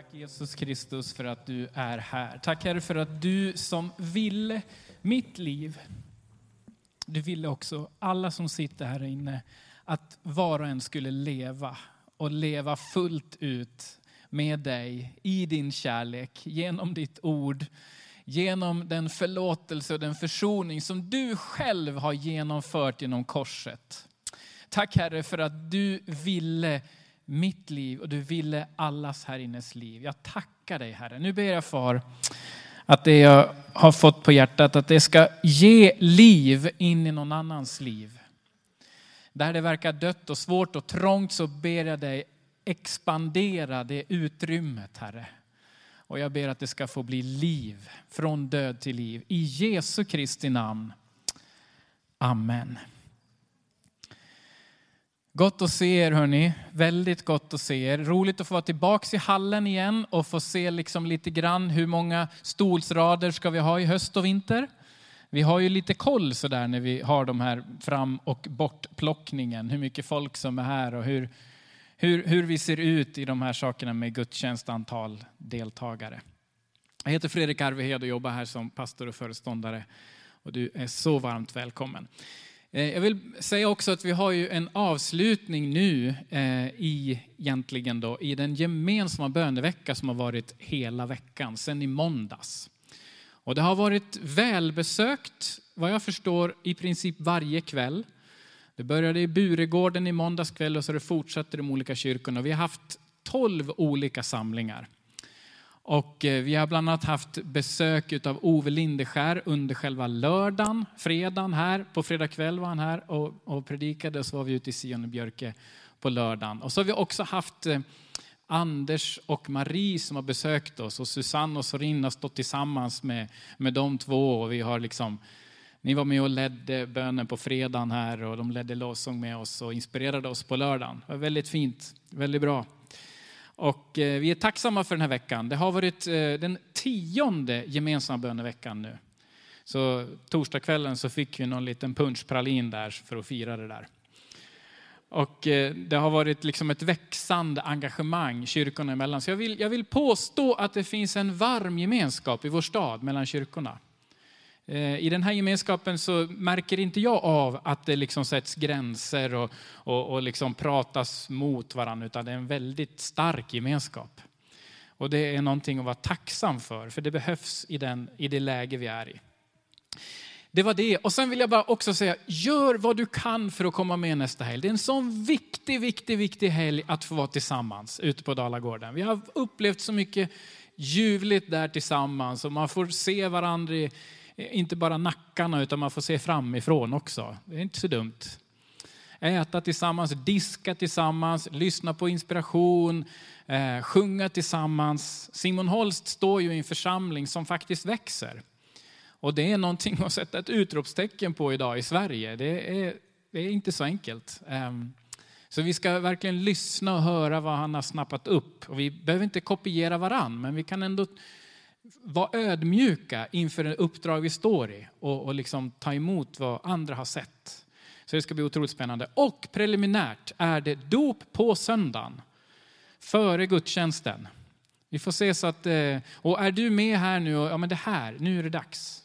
Tack Jesus Kristus för att du är här. Tack Herre för att du som ville mitt liv, du ville också alla som sitter här inne, att var och en skulle leva och leva fullt ut med dig i din kärlek, genom ditt ord, genom den förlåtelse och den försoning som du själv har genomfört genom korset. Tack Herre för att du ville mitt liv och du ville allas här innes liv. Jag tackar dig Herre. Nu ber jag far att det jag har fått på hjärtat, att det ska ge liv in i någon annans liv. Där det verkar dött och svårt och trångt så ber jag dig expandera det utrymmet Herre. Och jag ber att det ska få bli liv, från död till liv. I Jesu Kristi namn. Amen. Gott att se er hörni, väldigt gott att se er. Roligt att få vara tillbaks i hallen igen och få se liksom lite grann hur många stolsrader ska vi ha i höst och vinter. Vi har ju lite koll så där när vi har de här fram och bortplockningen, hur mycket folk som är här och hur, hur, hur vi ser ut i de här sakerna med gudstjänstantal deltagare. Jag heter Fredrik Arvehed och jobbar här som pastor och föreståndare och du är så varmt välkommen. Eh, jag vill säga också att vi har ju en avslutning nu eh, i, egentligen då, i den gemensamma bönevecka som har varit hela veckan, sen i måndags. Och det har varit välbesökt, vad jag förstår, i princip varje kväll. Det började i Buregården i måndags kväll och så det fortsatte i de olika kyrkorna. Vi har haft tolv olika samlingar. Och eh, vi har bland annat haft besök av Ove Lindeskär under själva lördagen, fredagen här. På fredag kväll var han här och, och predikade och så var vi ute i Sion och Björke på lördagen. Och så har vi också haft eh, Anders och Marie som har besökt oss och Susanne och Sorin har stått tillsammans med, med de två och vi har liksom ni var med och ledde bönen på fredagen här och de ledde lovsång med oss och inspirerade oss på lördagen. Det var väldigt fint, väldigt bra. Och eh, vi är tacksamma för den här veckan. Det har varit eh, den tionde gemensamma böneveckan nu. Så torsdagskvällen så fick vi någon liten punschpralin där för att fira det där. Och eh, det har varit liksom ett växande engagemang kyrkorna emellan. Så jag vill, jag vill påstå att det finns en varm gemenskap i vår stad mellan kyrkorna. Eh, I den här gemenskapen så märker inte jag av att det liksom sätts gränser och, och, och liksom pratas mot varandra, utan det är en väldigt stark gemenskap. Och det är någonting att vara tacksam för, för det behövs i, den, i det läge vi är i. Det var det. Och sen vill jag bara också säga, gör vad du kan för att komma med nästa helg. Det är en sån viktig, viktig, viktig helg att få vara tillsammans ute på Dalagården. Vi har upplevt så mycket ljuvligt där tillsammans och man får se varandra i inte bara nackarna utan man får se framifrån också. Det är inte så dumt. Äta tillsammans, diska tillsammans, lyssna på inspiration, eh, sjunga tillsammans. Simon Holst står ju i en församling som faktiskt växer. Och det är någonting att sätta ett utropstecken på idag i Sverige. Det är, det är inte så enkelt. Ehm, så vi ska verkligen lyssna och höra vad han har snappat upp. Och vi behöver inte kopiera varann, men vi kan ändå vara ödmjuka inför det uppdrag vi står i och, och liksom ta emot vad andra har sett. Så det ska bli otroligt spännande. Och preliminärt är det dop på söndagen, före gudstjänsten. Vi får se så att, eh, och är du med här nu, och, ja men det här, nu är det dags.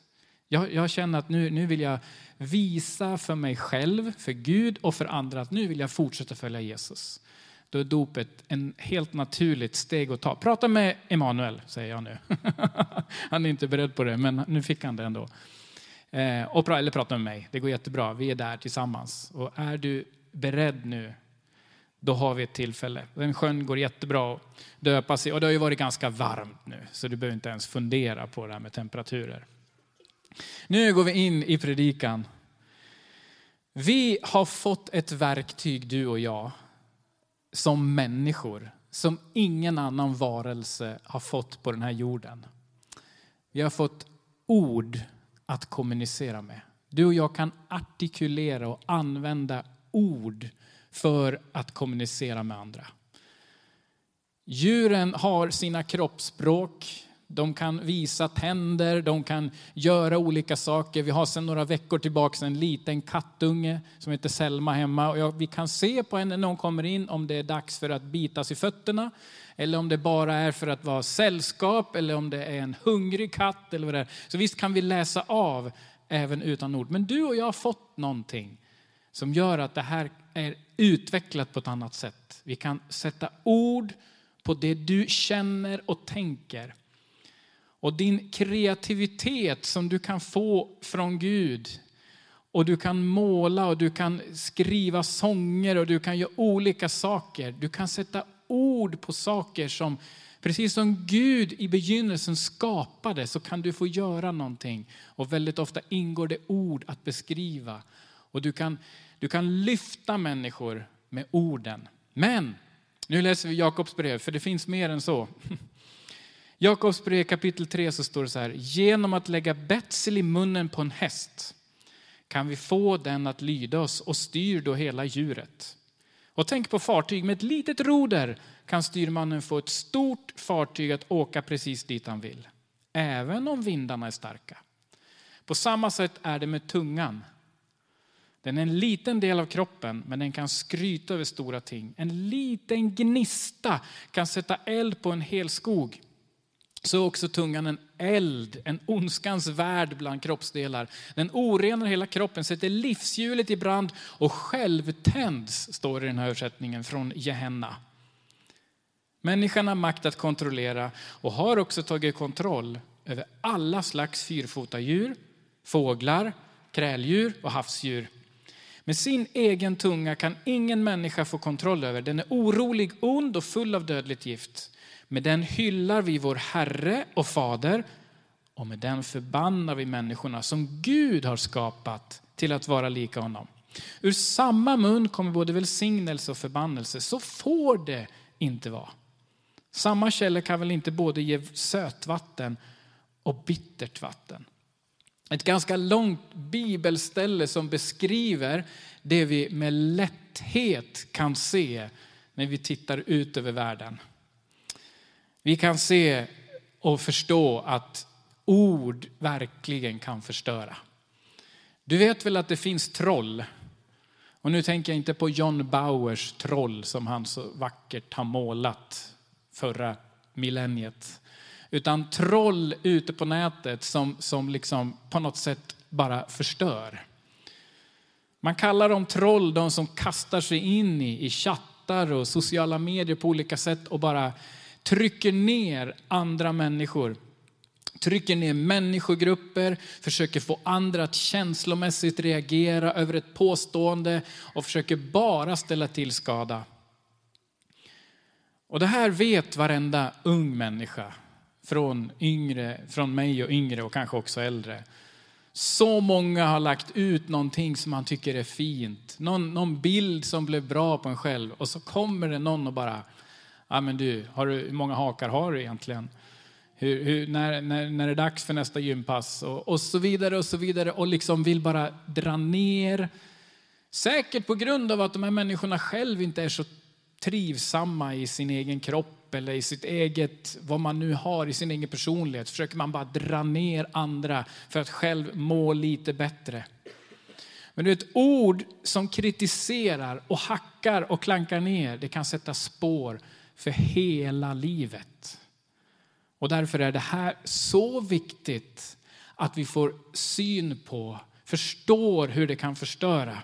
Jag, jag känner att nu, nu vill jag visa för mig själv, för Gud och för andra att nu vill jag fortsätta följa Jesus då är dopet en helt naturligt steg att ta. Prata med Emanuel, säger jag nu. han är inte beredd på det, men nu fick han det ändå. Eh, och, eller prata med mig, det går jättebra. Vi är där tillsammans. Och är du beredd nu, då har vi ett tillfälle. Den sjön går jättebra att döpa sig och det har ju varit ganska varmt nu, så du behöver inte ens fundera på det här med temperaturer. Nu går vi in i predikan. Vi har fått ett verktyg, du och jag, som människor som ingen annan varelse har fått på den här jorden. Vi har fått ord att kommunicera med. Du och jag kan artikulera och använda ord för att kommunicera med andra. Djuren har sina kroppsspråk de kan visa tänder, de kan göra olika saker. Vi har sedan några veckor tillbaka en liten kattunge som heter Selma hemma. Och vi kan se på henne när hon kommer in om det är dags för att bitas i fötterna eller om det bara är för att vara sällskap eller om det är en hungrig katt. Eller vad det är. Så visst kan vi läsa av även utan ord. Men du och jag har fått någonting som gör att det här är utvecklat på ett annat sätt. Vi kan sätta ord på det du känner och tänker. Och din kreativitet som du kan få från Gud. Och du kan måla och du kan skriva sånger och du kan göra olika saker. Du kan sätta ord på saker som, precis som Gud i begynnelsen skapade, så kan du få göra någonting. Och väldigt ofta ingår det ord att beskriva. Och du kan, du kan lyfta människor med orden. Men, nu läser vi Jakobs brev, för det finns mer än så. Jakobs brev kapitel 3 så står det så här. Genom att lägga betsel i munnen på en häst kan vi få den att lyda oss och styr då hela djuret. Och tänk på fartyg med ett litet roder kan styrmannen få ett stort fartyg att åka precis dit han vill. Även om vindarna är starka. På samma sätt är det med tungan. Den är en liten del av kroppen, men den kan skryta över stora ting. En liten gnista kan sätta eld på en hel skog så är också tungan en eld, en ondskans värld bland kroppsdelar. Den orenar hela kroppen, sätter livshjulet i brand och självtänds, står det i den här översättningen från Gehenna. Människan har makt att kontrollera och har också tagit kontroll över alla slags fyrfota djur, fåglar, kräldjur och havsdjur. Med sin egen tunga kan ingen människa få kontroll över. Den är orolig, ond och full av dödligt gift. Med den hyllar vi vår Herre och Fader och med den förbannar vi människorna som Gud har skapat till att vara lika honom. Ur samma mun kommer både välsignelse och förbannelse. Så får det inte vara. Samma källa kan väl inte både ge sötvatten och bittert vatten. Ett ganska långt bibelställe som beskriver det vi med lätthet kan se när vi tittar ut över världen. Vi kan se och förstå att ord verkligen kan förstöra. Du vet väl att det finns troll? Och nu tänker jag inte på John Bauers troll som han så vackert har målat förra millenniet. Utan troll ute på nätet som, som liksom på något sätt bara förstör. Man kallar dem troll, de som kastar sig in i, i chattar och sociala medier på olika sätt och bara trycker ner andra människor. Trycker ner människogrupper, försöker få andra att känslomässigt reagera över ett påstående och försöker bara ställa till skada. Och det här vet varenda ung människa, från, yngre, från mig och yngre och kanske också äldre. Så många har lagt ut någonting som man tycker är fint. Någon, någon bild som blev bra på en själv och så kommer det någon och bara ja, men du, har du, hur många hakar har du egentligen? Hur, hur, när, när, när det är dags för nästa gympass? Och, och så vidare och så vidare. Och liksom vill bara dra ner. Säkert på grund av att de här människorna själv inte är så trivsamma i sin egen kropp eller i sitt eget, vad man nu har i sin egen personlighet. Försöker man bara dra ner andra för att själv må lite bättre. Men du vet, ord som kritiserar och hackar och klankar ner, det kan sätta spår för hela livet. Och därför är det här så viktigt att vi får syn på, förstår hur det kan förstöra.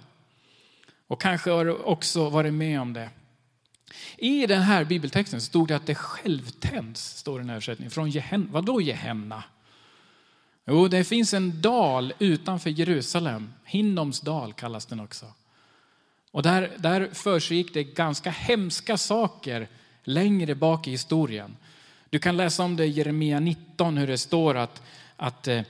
Och kanske har du också varit med om det. I den här bibeltexten stod det att det självtänds, står det i översättningen, från Gehenna. Vadå Gehenna? Jo, det finns en dal utanför Jerusalem, Hinnoms dal kallas den också. Och där, där försiggick det ganska hemska saker längre bak i historien. Du kan läsa om det i Jeremia 19, hur det står att, att eh,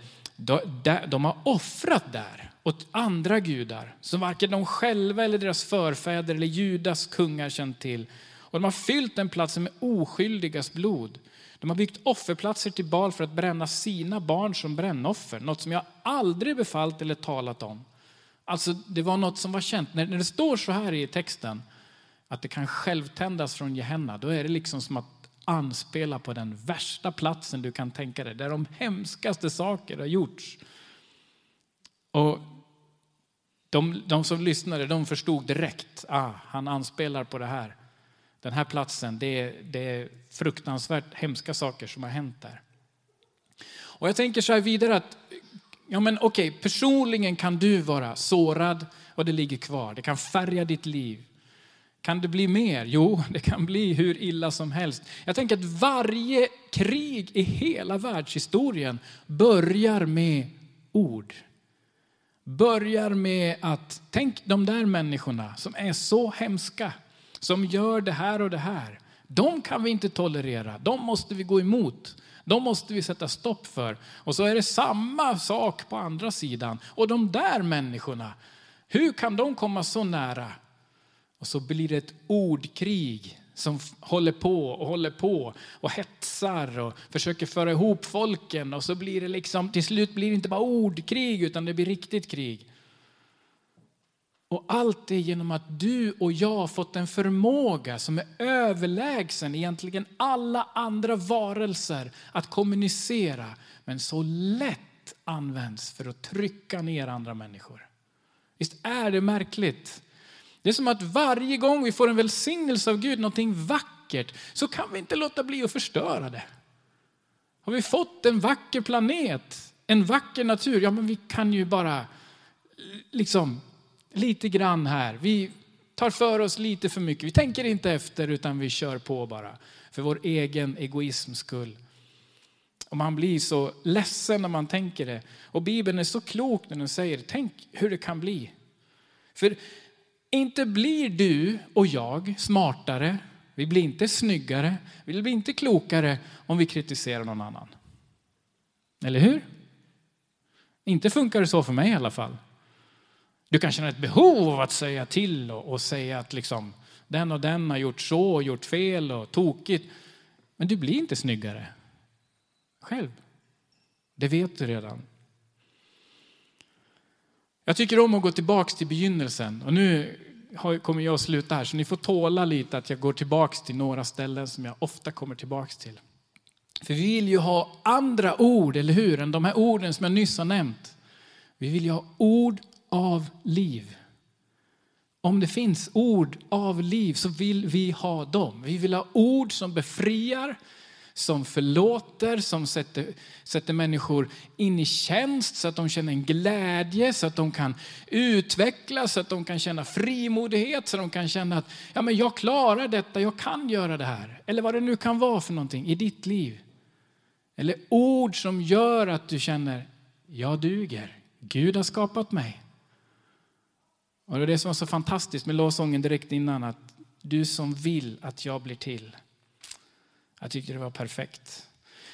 de har offrat där åt andra gudar som varken de själva eller deras förfäder eller Judas kungar känt till. Och de har fyllt den platsen med oskyldigas blod. De har byggt offerplatser till bal för att bränna sina barn som brännoffer, något som jag aldrig befallt eller talat om. Alltså, det var något som var känt. När det står så här i texten, att det kan självtändas från Gehenna, då är det liksom som att anspela på den värsta platsen du kan tänka dig, där de hemskaste saker har gjorts. Och de, de som lyssnade de förstod direkt, ah, han anspelar på det här. Den här platsen, det är, det är fruktansvärt hemska saker som har hänt där. Och jag tänker så här vidare att, ja men okej, okay, personligen kan du vara sårad och det ligger kvar. Det kan färga ditt liv. Kan det bli mer? Jo, det kan bli hur illa som helst. Jag tänker att varje krig i hela världshistorien börjar med ord. Börjar med att, tänk de där människorna som är så hemska, som gör det här och det här. De kan vi inte tolerera, de måste vi gå emot. De måste vi sätta stopp för. Och så är det samma sak på andra sidan. Och de där människorna, hur kan de komma så nära? Och så blir det ett ordkrig som håller på och håller på och hetsar och försöker föra ihop folken. Och så blir det liksom, till slut blir det inte bara ordkrig utan det blir riktigt krig. Och allt det genom att du och jag har fått en förmåga som är överlägsen egentligen alla andra varelser att kommunicera, men så lätt används för att trycka ner andra människor. Visst är det märkligt? Det är som att varje gång vi får en välsignelse av Gud, någonting vackert, så kan vi inte låta bli att förstöra det. Har vi fått en vacker planet, en vacker natur, ja men vi kan ju bara liksom lite grann här. Vi tar för oss lite för mycket. Vi tänker inte efter utan vi kör på bara för vår egen egoisms skull. Och man blir så ledsen när man tänker det. Och Bibeln är så klok när den säger, tänk hur det kan bli. För inte blir du och jag smartare, vi blir inte snyggare, vi blir inte klokare om vi kritiserar någon annan. Eller hur? Inte funkar det så för mig i alla fall. Du kan känna ett behov av att säga till och, och säga att liksom, den och den har gjort så och gjort fel och tokigt. Men du blir inte snyggare själv. Det vet du redan. Jag tycker om att gå tillbaka till begynnelsen. Och nu kommer jag att sluta här, så ni får tåla lite att jag går tillbaka till några ställen som jag ofta kommer tillbaka till. För vi vill ju ha andra ord, eller hur, än de här orden som jag nyss har nämnt. Vi vill ju ha ord av liv. Om det finns ord av liv så vill vi ha dem. Vi vill ha ord som befriar, som förlåter, som sätter, sätter människor in i tjänst så att de känner en glädje, så att de kan utvecklas, så att de kan känna frimodighet, så att de kan känna att ja, men jag klarar detta, jag kan göra det här. Eller vad det nu kan vara för någonting i ditt liv. Eller ord som gör att du känner, jag duger, Gud har skapat mig. Och det är det som var så fantastiskt med lovsången direkt innan, att du som vill att jag blir till. Jag tyckte det var perfekt.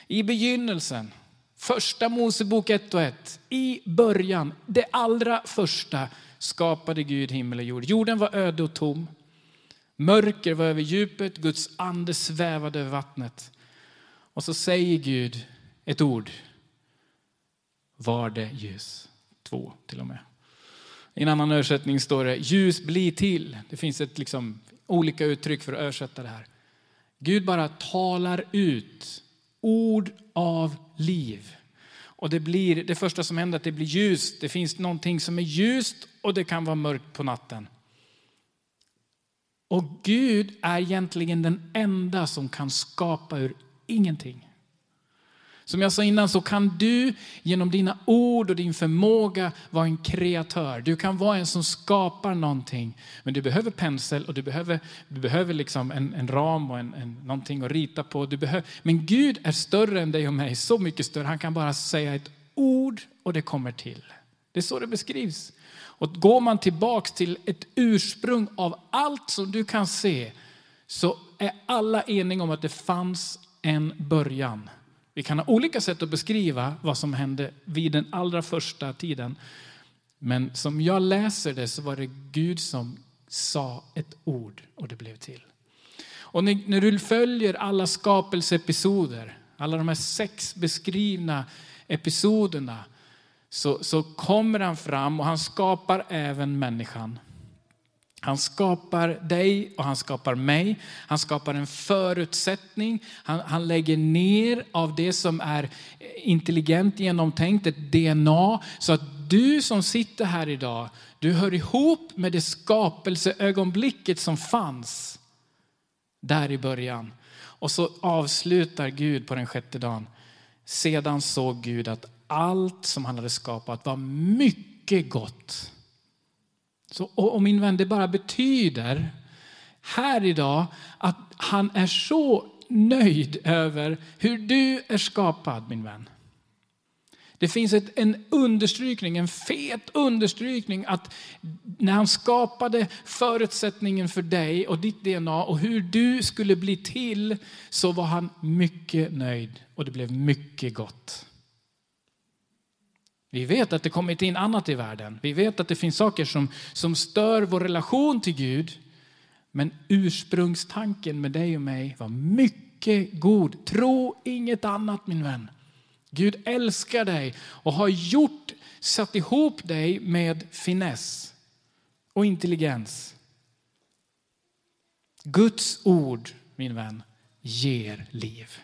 I begynnelsen, första Mosebok 1 och 1, i början, det allra första skapade Gud himmel och jord. Jorden var öde och tom. Mörker var över djupet, Guds ande svävade över vattnet. Och så säger Gud ett ord. Var det ljus? Två till och med. I en annan översättning står det ljus bli till. Det finns ett liksom, olika uttryck för att översätta det här. Gud bara talar ut ord av liv. Och det blir det första som händer att det blir ljust. Det finns någonting som är ljust och det kan vara mörkt på natten. Och Gud är egentligen den enda som kan skapa ur ingenting. Som jag sa innan så kan du genom dina ord och din förmåga vara en kreatör. Du kan vara en som skapar någonting. Men du behöver pensel och du behöver, du behöver liksom en, en ram och en, en, någonting att rita på. Du behöver, men Gud är större än dig och mig, så mycket större. Han kan bara säga ett ord och det kommer till. Det är så det beskrivs. Och går man tillbaks till ett ursprung av allt som du kan se så är alla eniga om att det fanns en början. Vi kan ha olika sätt att beskriva vad som hände vid den allra första tiden. Men som jag läser det så var det Gud som sa ett ord och det blev till. Och när du följer alla skapelseepisoder, alla de här sex beskrivna episoderna, så, så kommer han fram och han skapar även människan. Han skapar dig och han skapar mig. Han skapar en förutsättning. Han, han, lägger ner av det som är intelligent genomtänkt, ett DNA, så att du som sitter här idag, du hör ihop med det skapelseögonblicket som fanns där i början. Och så avslutar Gud på den sjätte dagen. Sedan såg Gud att allt som han hade skapat var mycket gott. Så, och min vän, det bara betyder här idag att han är så nöjd över hur du är skapad, min vän. Det finns ett, en understrykning, en fet understrykning att när han skapade förutsättningen för dig och ditt DNA och hur du skulle bli till så var han mycket nöjd och det blev mycket gott. Vi vet att det kommit in annat i världen. Vi vet att det finns saker som, som stör vår relation till Gud. Men ursprungstanken med dig och mig var mycket god. Tro inget annat min vän. Gud älskar dig och har gjort, satt ihop dig med finess och intelligens. Guds ord, min vän, ger liv.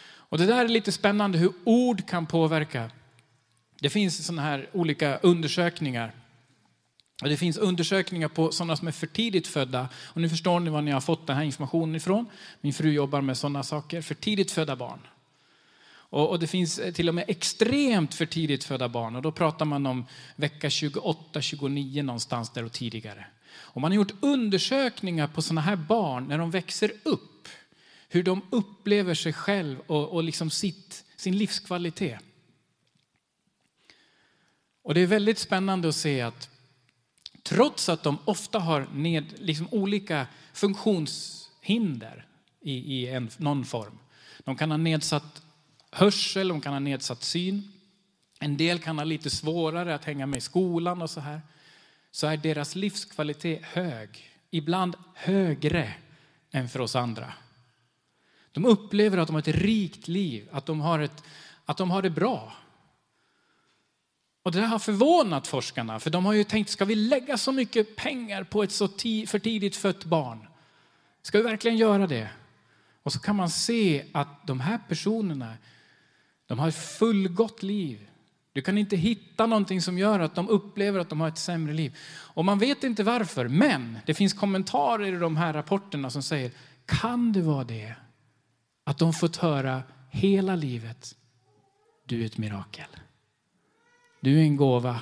Och Det där är lite spännande hur ord kan påverka. Det finns såna här olika undersökningar. Och det finns undersökningar på sådana som är för tidigt födda. Och nu förstår ni var ni har fått den här informationen ifrån. Min fru jobbar med sådana saker. För tidigt födda barn. Och, och, det finns eh, till och med extremt för tidigt födda barn. Och då pratar man om vecka 28, 29 någonstans där och tidigare. Och man har gjort undersökningar på sådana här barn när de växer upp. Hur de upplever sig själv och, och liksom sitt, sin livskvalitet. Och det är väldigt spännande att se att trots att de ofta har ned, liksom olika funktionshinder i, i en, någon form. De kan ha nedsatt hörsel, de kan ha nedsatt syn. En del kan ha lite svårare att hänga med i skolan och så här. Så är deras livskvalitet hög, ibland högre än för oss andra. De upplever att de har ett rikt liv, att de har, ett, att de har det bra. Och det har förvånat forskarna, för de har ju tänkt, ska vi lägga så mycket pengar på ett så för tidigt fött barn? Ska vi verkligen göra det? Och så kan man se att de här personerna de har ett fullgott liv. Du kan inte hitta någonting som gör att de upplever att de har ett sämre liv. Och man vet inte varför, men det finns kommentarer i de här rapporterna som säger, kan det vara det att de fått höra hela livet, du är ett mirakel. Du är en gåva.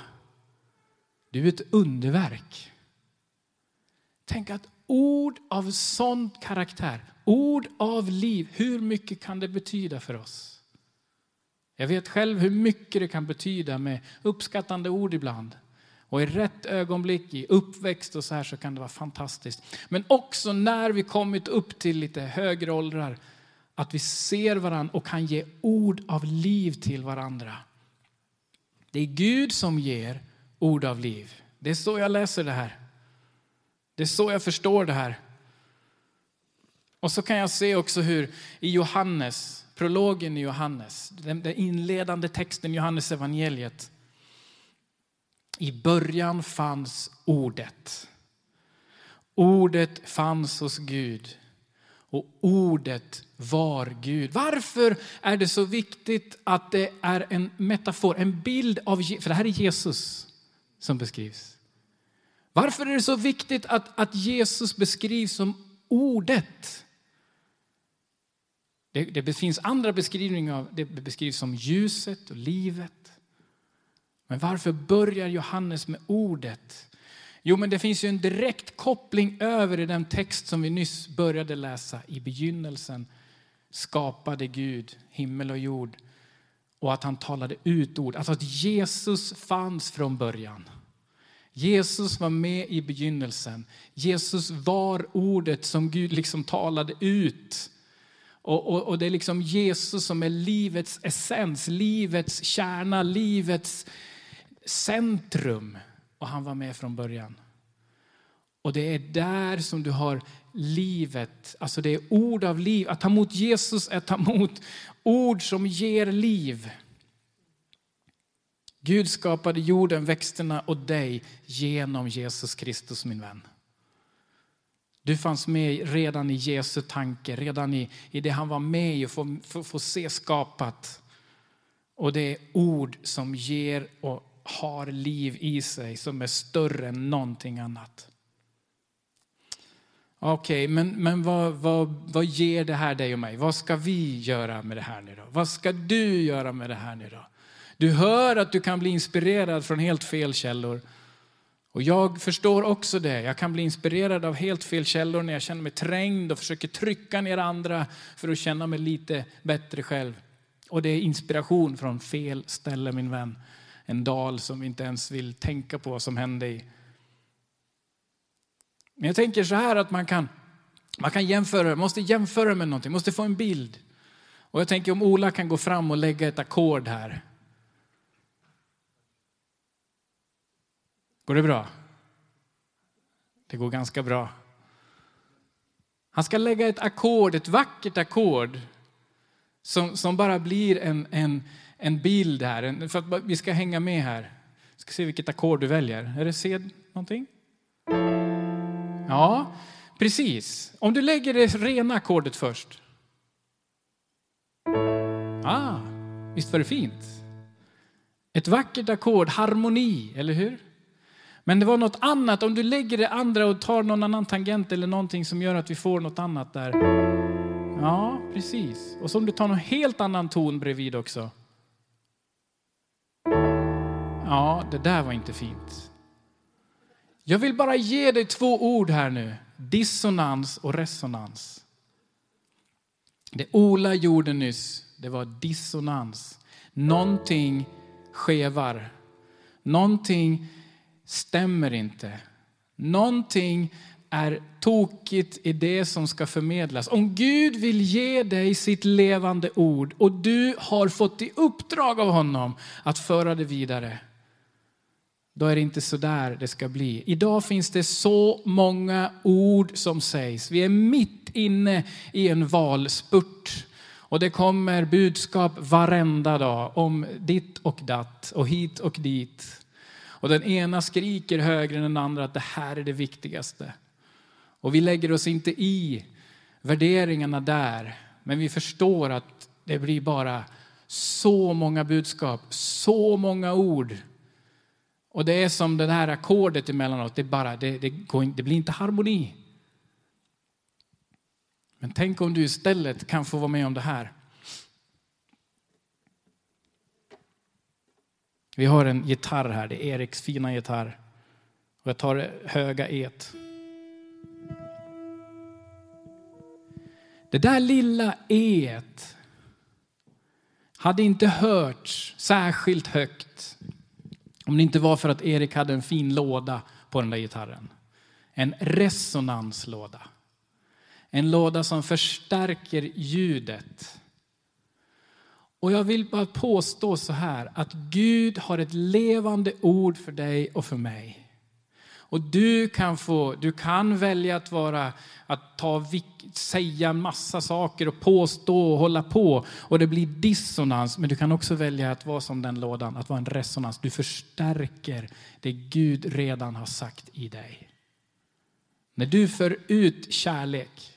Du är ett underverk. Tänk att ord av sån karaktär, ord av liv, hur mycket kan det betyda för oss? Jag vet själv hur mycket det kan betyda med uppskattande ord ibland. Och i rätt ögonblick, i uppväxt och så här, så kan det vara fantastiskt. Men också när vi kommit upp till lite högre åldrar, att vi ser varandra och kan ge ord av liv till varandra. Det är Gud som ger ord av liv. Det är så jag läser det här. Det är så jag förstår det här. Och så kan jag se också hur i Johannes prologen i Johannes, den inledande texten i Johannes evangeliet. I början fanns ordet. Ordet fanns hos Gud och ordet var Gud. Varför är det så viktigt att det är en metafor, en bild av, för det här är Jesus som beskrivs. Varför är det så viktigt att, att Jesus beskrivs som ordet? Det, det finns andra beskrivningar av det beskrivs som ljuset och livet. Men varför börjar Johannes med ordet? Jo, men det finns ju en direkt koppling över i den text som vi nyss började läsa. I begynnelsen skapade Gud himmel och jord och att han talade ut ord. Alltså att Jesus fanns från början. Jesus var med i begynnelsen. Jesus var ordet som Gud liksom talade ut. Och, och, och, det är liksom Jesus som är livets essens, livets kärna, livets centrum. Och han var med från början. Och det är där som du har livet, alltså det är ord av liv. Att ta emot Jesus är att ta emot ord som ger liv. Gud skapade jorden, växterna och dig genom Jesus Kristus min vän. Du fanns med redan i Jesu tanke, redan i, i det han var med i och få, se skapat. Och det är ord som ger och har liv i sig som är större än någonting annat. Okej, okay, men, men vad, vad, vad ger det här dig och mig? Vad ska vi göra med det här nu då? Vad ska du göra med det här nu då? Du hör att du kan bli inspirerad från helt fel källor. Och jag förstår också det. Jag kan bli inspirerad av helt fel källor när jag känner mig trängd och försöker trycka ner andra för att känna mig lite bättre själv. Och det är inspiration från fel ställe min vän. En dal som vi inte ens vill tänka på vad som hände i. Men jag tänker så här att man kan, man kan jämföra, måste jämföra med någonting, måste få en bild. Och jag tänker om Ola kan gå fram och lägga ett ackord här. Går det bra? Det går ganska bra. Han ska lägga ett ackord, ett vackert ackord som, som bara blir en, en, en bild här, för att vi ska hänga med här. Vi ska se vilket ackord du väljer. Är det C någonting? Ja, precis. Om du lägger det rena ackordet först. Ah, visst var det fint? Ett vackert ackord, harmoni, eller hur? Men det var något annat, om du lägger det andra och tar någon annan tangent eller någonting som gör att vi får något annat där. Ja, precis. Och så om du tar någon helt annan ton bredvid också. Ja, det där var inte fint. Jag vill bara ge dig två ord här nu. Dissonans och resonans. Det Ola gjorde nyss, det var dissonans. Någonting skevar. Någonting stämmer inte. Någonting är tokigt i det som ska förmedlas. Om Gud vill ge dig sitt levande ord och du har fått i uppdrag av honom att föra det vidare, då är det inte så där det ska bli. Idag finns det så många ord som sägs. Vi är mitt inne i en valspurt. Och det kommer budskap varenda dag om ditt och datt och hit och dit. Och den ena skriker högre än den andra att det här är det viktigaste. Och vi lägger oss inte i värderingarna där, men vi förstår att det blir bara så många budskap, så många ord. Och det är som det här ackordet emellanåt, det, bara, det, det, går, det blir inte harmoni. Men tänk om du istället kan få vara med om det här. Vi har en gitarr här, det är Eriks fina gitarr. Och jag tar det höga et. Det där lilla et hade inte hörts särskilt högt om det inte var för att Erik hade en fin låda på den där gitarren. En resonanslåda. En låda som förstärker ljudet. Och jag vill bara påstå så här att Gud har ett levande ord för dig och för mig. Och du kan, få, du kan välja att, vara, att ta, säga massa saker och påstå och hålla på och det blir dissonans. Men du kan också välja att vara som den lådan, att vara en resonans. Du förstärker det Gud redan har sagt i dig. När du för ut kärlek,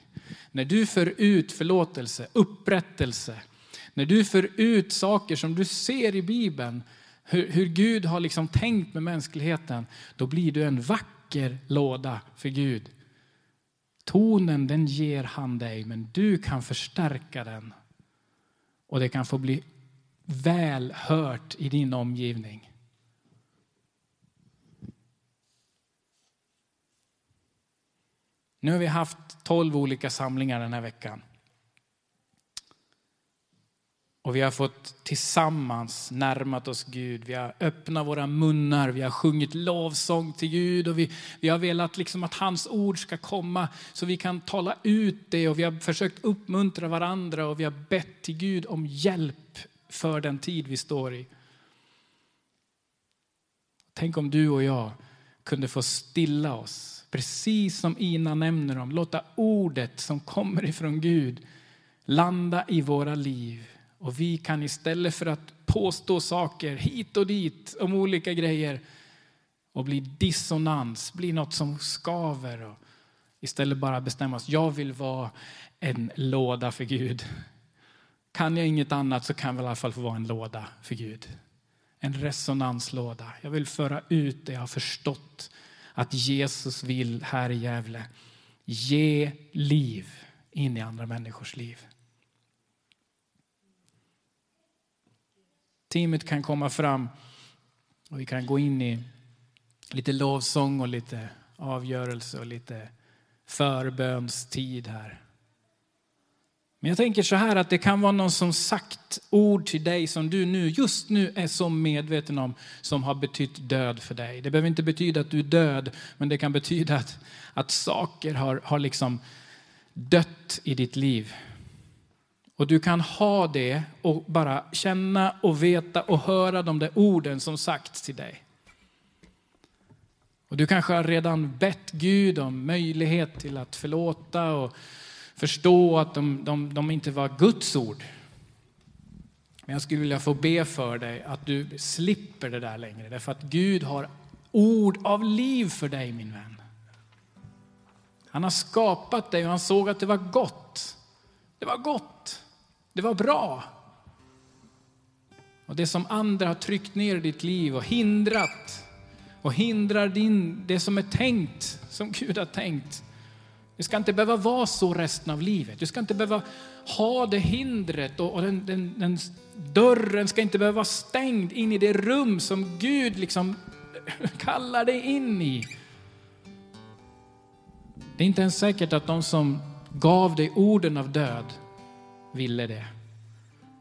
när du för ut förlåtelse, upprättelse, när du för ut saker som du ser i Bibeln, hur, hur Gud har liksom tänkt med mänskligheten, då blir du en vacker låda för Gud. Tonen den ger han dig, men du kan förstärka den. Och det kan få bli väl hört i din omgivning. Nu har vi haft tolv olika samlingar den här veckan. Och vi har fått tillsammans närmat oss Gud. Vi har öppnat våra munnar, vi har sjungit lovsång till Gud och vi, vi har velat liksom att hans ord ska komma så vi kan tala ut det och vi har försökt uppmuntra varandra och vi har bett till Gud om hjälp för den tid vi står i. Tänk om du och jag kunde få stilla oss, precis som Ina nämner om, låta ordet som kommer ifrån Gud landa i våra liv och vi kan istället för att påstå saker hit och dit om olika grejer och bli dissonans, bli något som skaver och istället bara bestämma oss, jag vill vara en låda för Gud. Kan jag inget annat så kan jag i alla fall få vara en låda för Gud. En resonanslåda. Jag vill föra ut det jag har förstått att Jesus vill här i Gävle. Ge liv in i andra människors liv. Teamet kan komma fram och vi kan gå in i lite lovsång och lite avgörelse och lite förbönstid här. Men jag tänker så här att det kan vara någon som sagt ord till dig som du nu, just nu är så medveten om, som har betytt död för dig. Det behöver inte betyda att du är död, men det kan betyda att, att saker har, har liksom dött i ditt liv. Och du kan ha det och bara känna och veta och höra de där orden som sagts till dig. Och du kanske har redan bett Gud om möjlighet till att förlåta och förstå att de, de, de inte var Guds ord. Men jag skulle vilja få be för dig att du slipper det där längre. Därför att Gud har ord av liv för dig min vän. Han har skapat dig och han såg att det var gott. Det var gott. Det var bra. Och det som andra har tryckt ner i ditt liv och hindrat och hindrar din, det som är tänkt, som Gud har tänkt. Det ska inte behöva vara så resten av livet. Du ska inte behöva ha det hindret och, och den, den, den, dörren ska inte behöva vara stängd in i det rum som Gud liksom kallar dig in i. Det är inte ens säkert att de som gav dig orden av död ville det.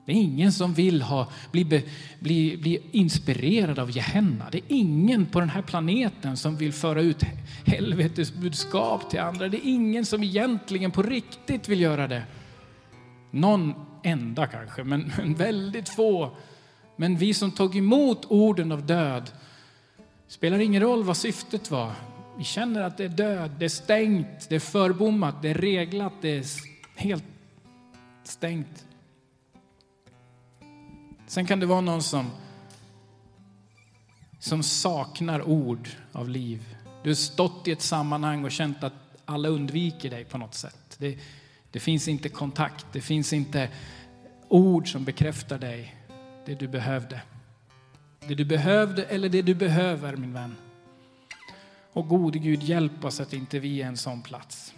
Det är ingen som vill ha, bli, bli, bli inspirerad av Gehenna. Det är ingen på den här planeten som vill föra ut helvetets budskap till andra. Det är ingen som egentligen på riktigt vill göra det. Någon enda kanske, men, men väldigt få. Men vi som tog emot orden av död, spelar ingen roll vad syftet var. Vi känner att det är död, det är stängt, det är förbommat, det är reglat, det är helt stängt. Sen kan det vara någon som, som saknar ord av liv. Du har stått i ett sammanhang och känt att alla undviker dig på något sätt. Det, det finns inte kontakt, det finns inte ord som bekräftar dig, det du behövde. Det du behövde eller det du behöver, min vän. Och gode Gud, hjälp oss att inte vi är en sån plats.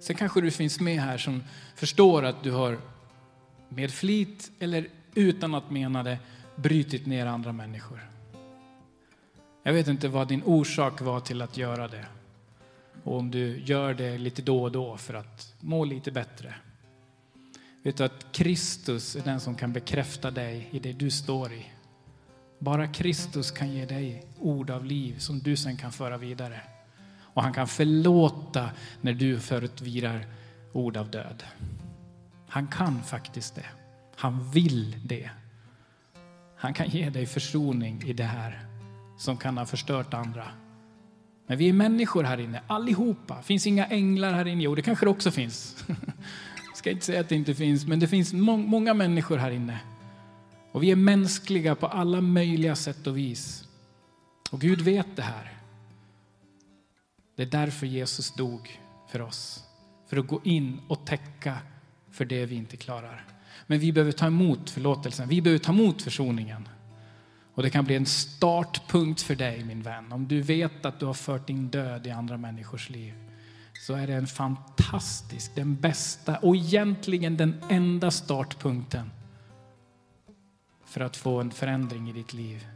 Sen kanske du finns med här som förstår att du har med flit eller utan att mena det brytit ner andra människor. Jag vet inte vad din orsak var till att göra det. Och om du gör det lite då och då för att må lite bättre. Vet du att Kristus är den som kan bekräfta dig i det du står i. Bara Kristus kan ge dig ord av liv som du sen kan föra vidare. Och han kan förlåta när du förutvirar ord av död. Han kan faktiskt det. Han vill det. Han kan ge dig försoning i det här som kan ha förstört andra. Men vi är människor här inne, allihopa. Det finns inga änglar här inne. Jo, det kanske det också finns. Jag ska inte säga att det inte finns, men det finns må många människor här inne. Och vi är mänskliga på alla möjliga sätt och vis. Och Gud vet det här. Det är därför Jesus dog för oss. För att gå in och täcka för det vi inte klarar. Men vi behöver ta emot förlåtelsen. Vi behöver ta emot försoningen. Och det kan bli en startpunkt för dig, min vän. Om du vet att du har fört din död i andra människors liv så är det en fantastisk, den bästa och egentligen den enda startpunkten för att få en förändring i ditt liv.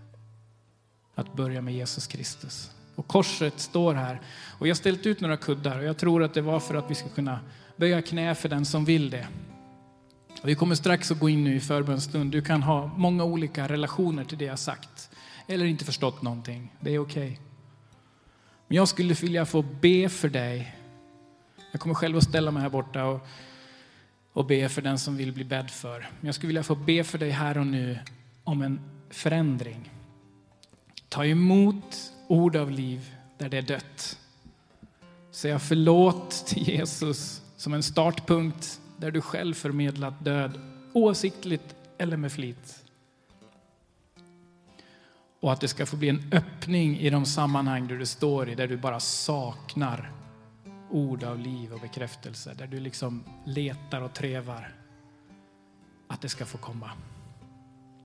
Att börja med Jesus Kristus. Och korset står här. Och jag har ställt ut några kuddar och jag tror att det var för att vi ska kunna böja knä för den som vill det. Och vi kommer strax att gå in nu i förbönstund. Du kan ha många olika relationer till det jag sagt. Eller inte förstått någonting. Det är okej. Okay. Men jag skulle vilja få be för dig. Jag kommer själv att ställa mig här borta och, och be för den som vill bli bedd för. Men jag skulle vilja få be för dig här och nu om en förändring. Ta emot ord av liv där det är dött. Säga förlåt till Jesus som en startpunkt där du själv förmedlat död, oavsiktligt eller med flit. Och att det ska få bli en öppning i de sammanhang där du står i, där du bara saknar ord av liv och bekräftelse, där du liksom letar och trevar. Att det ska få komma.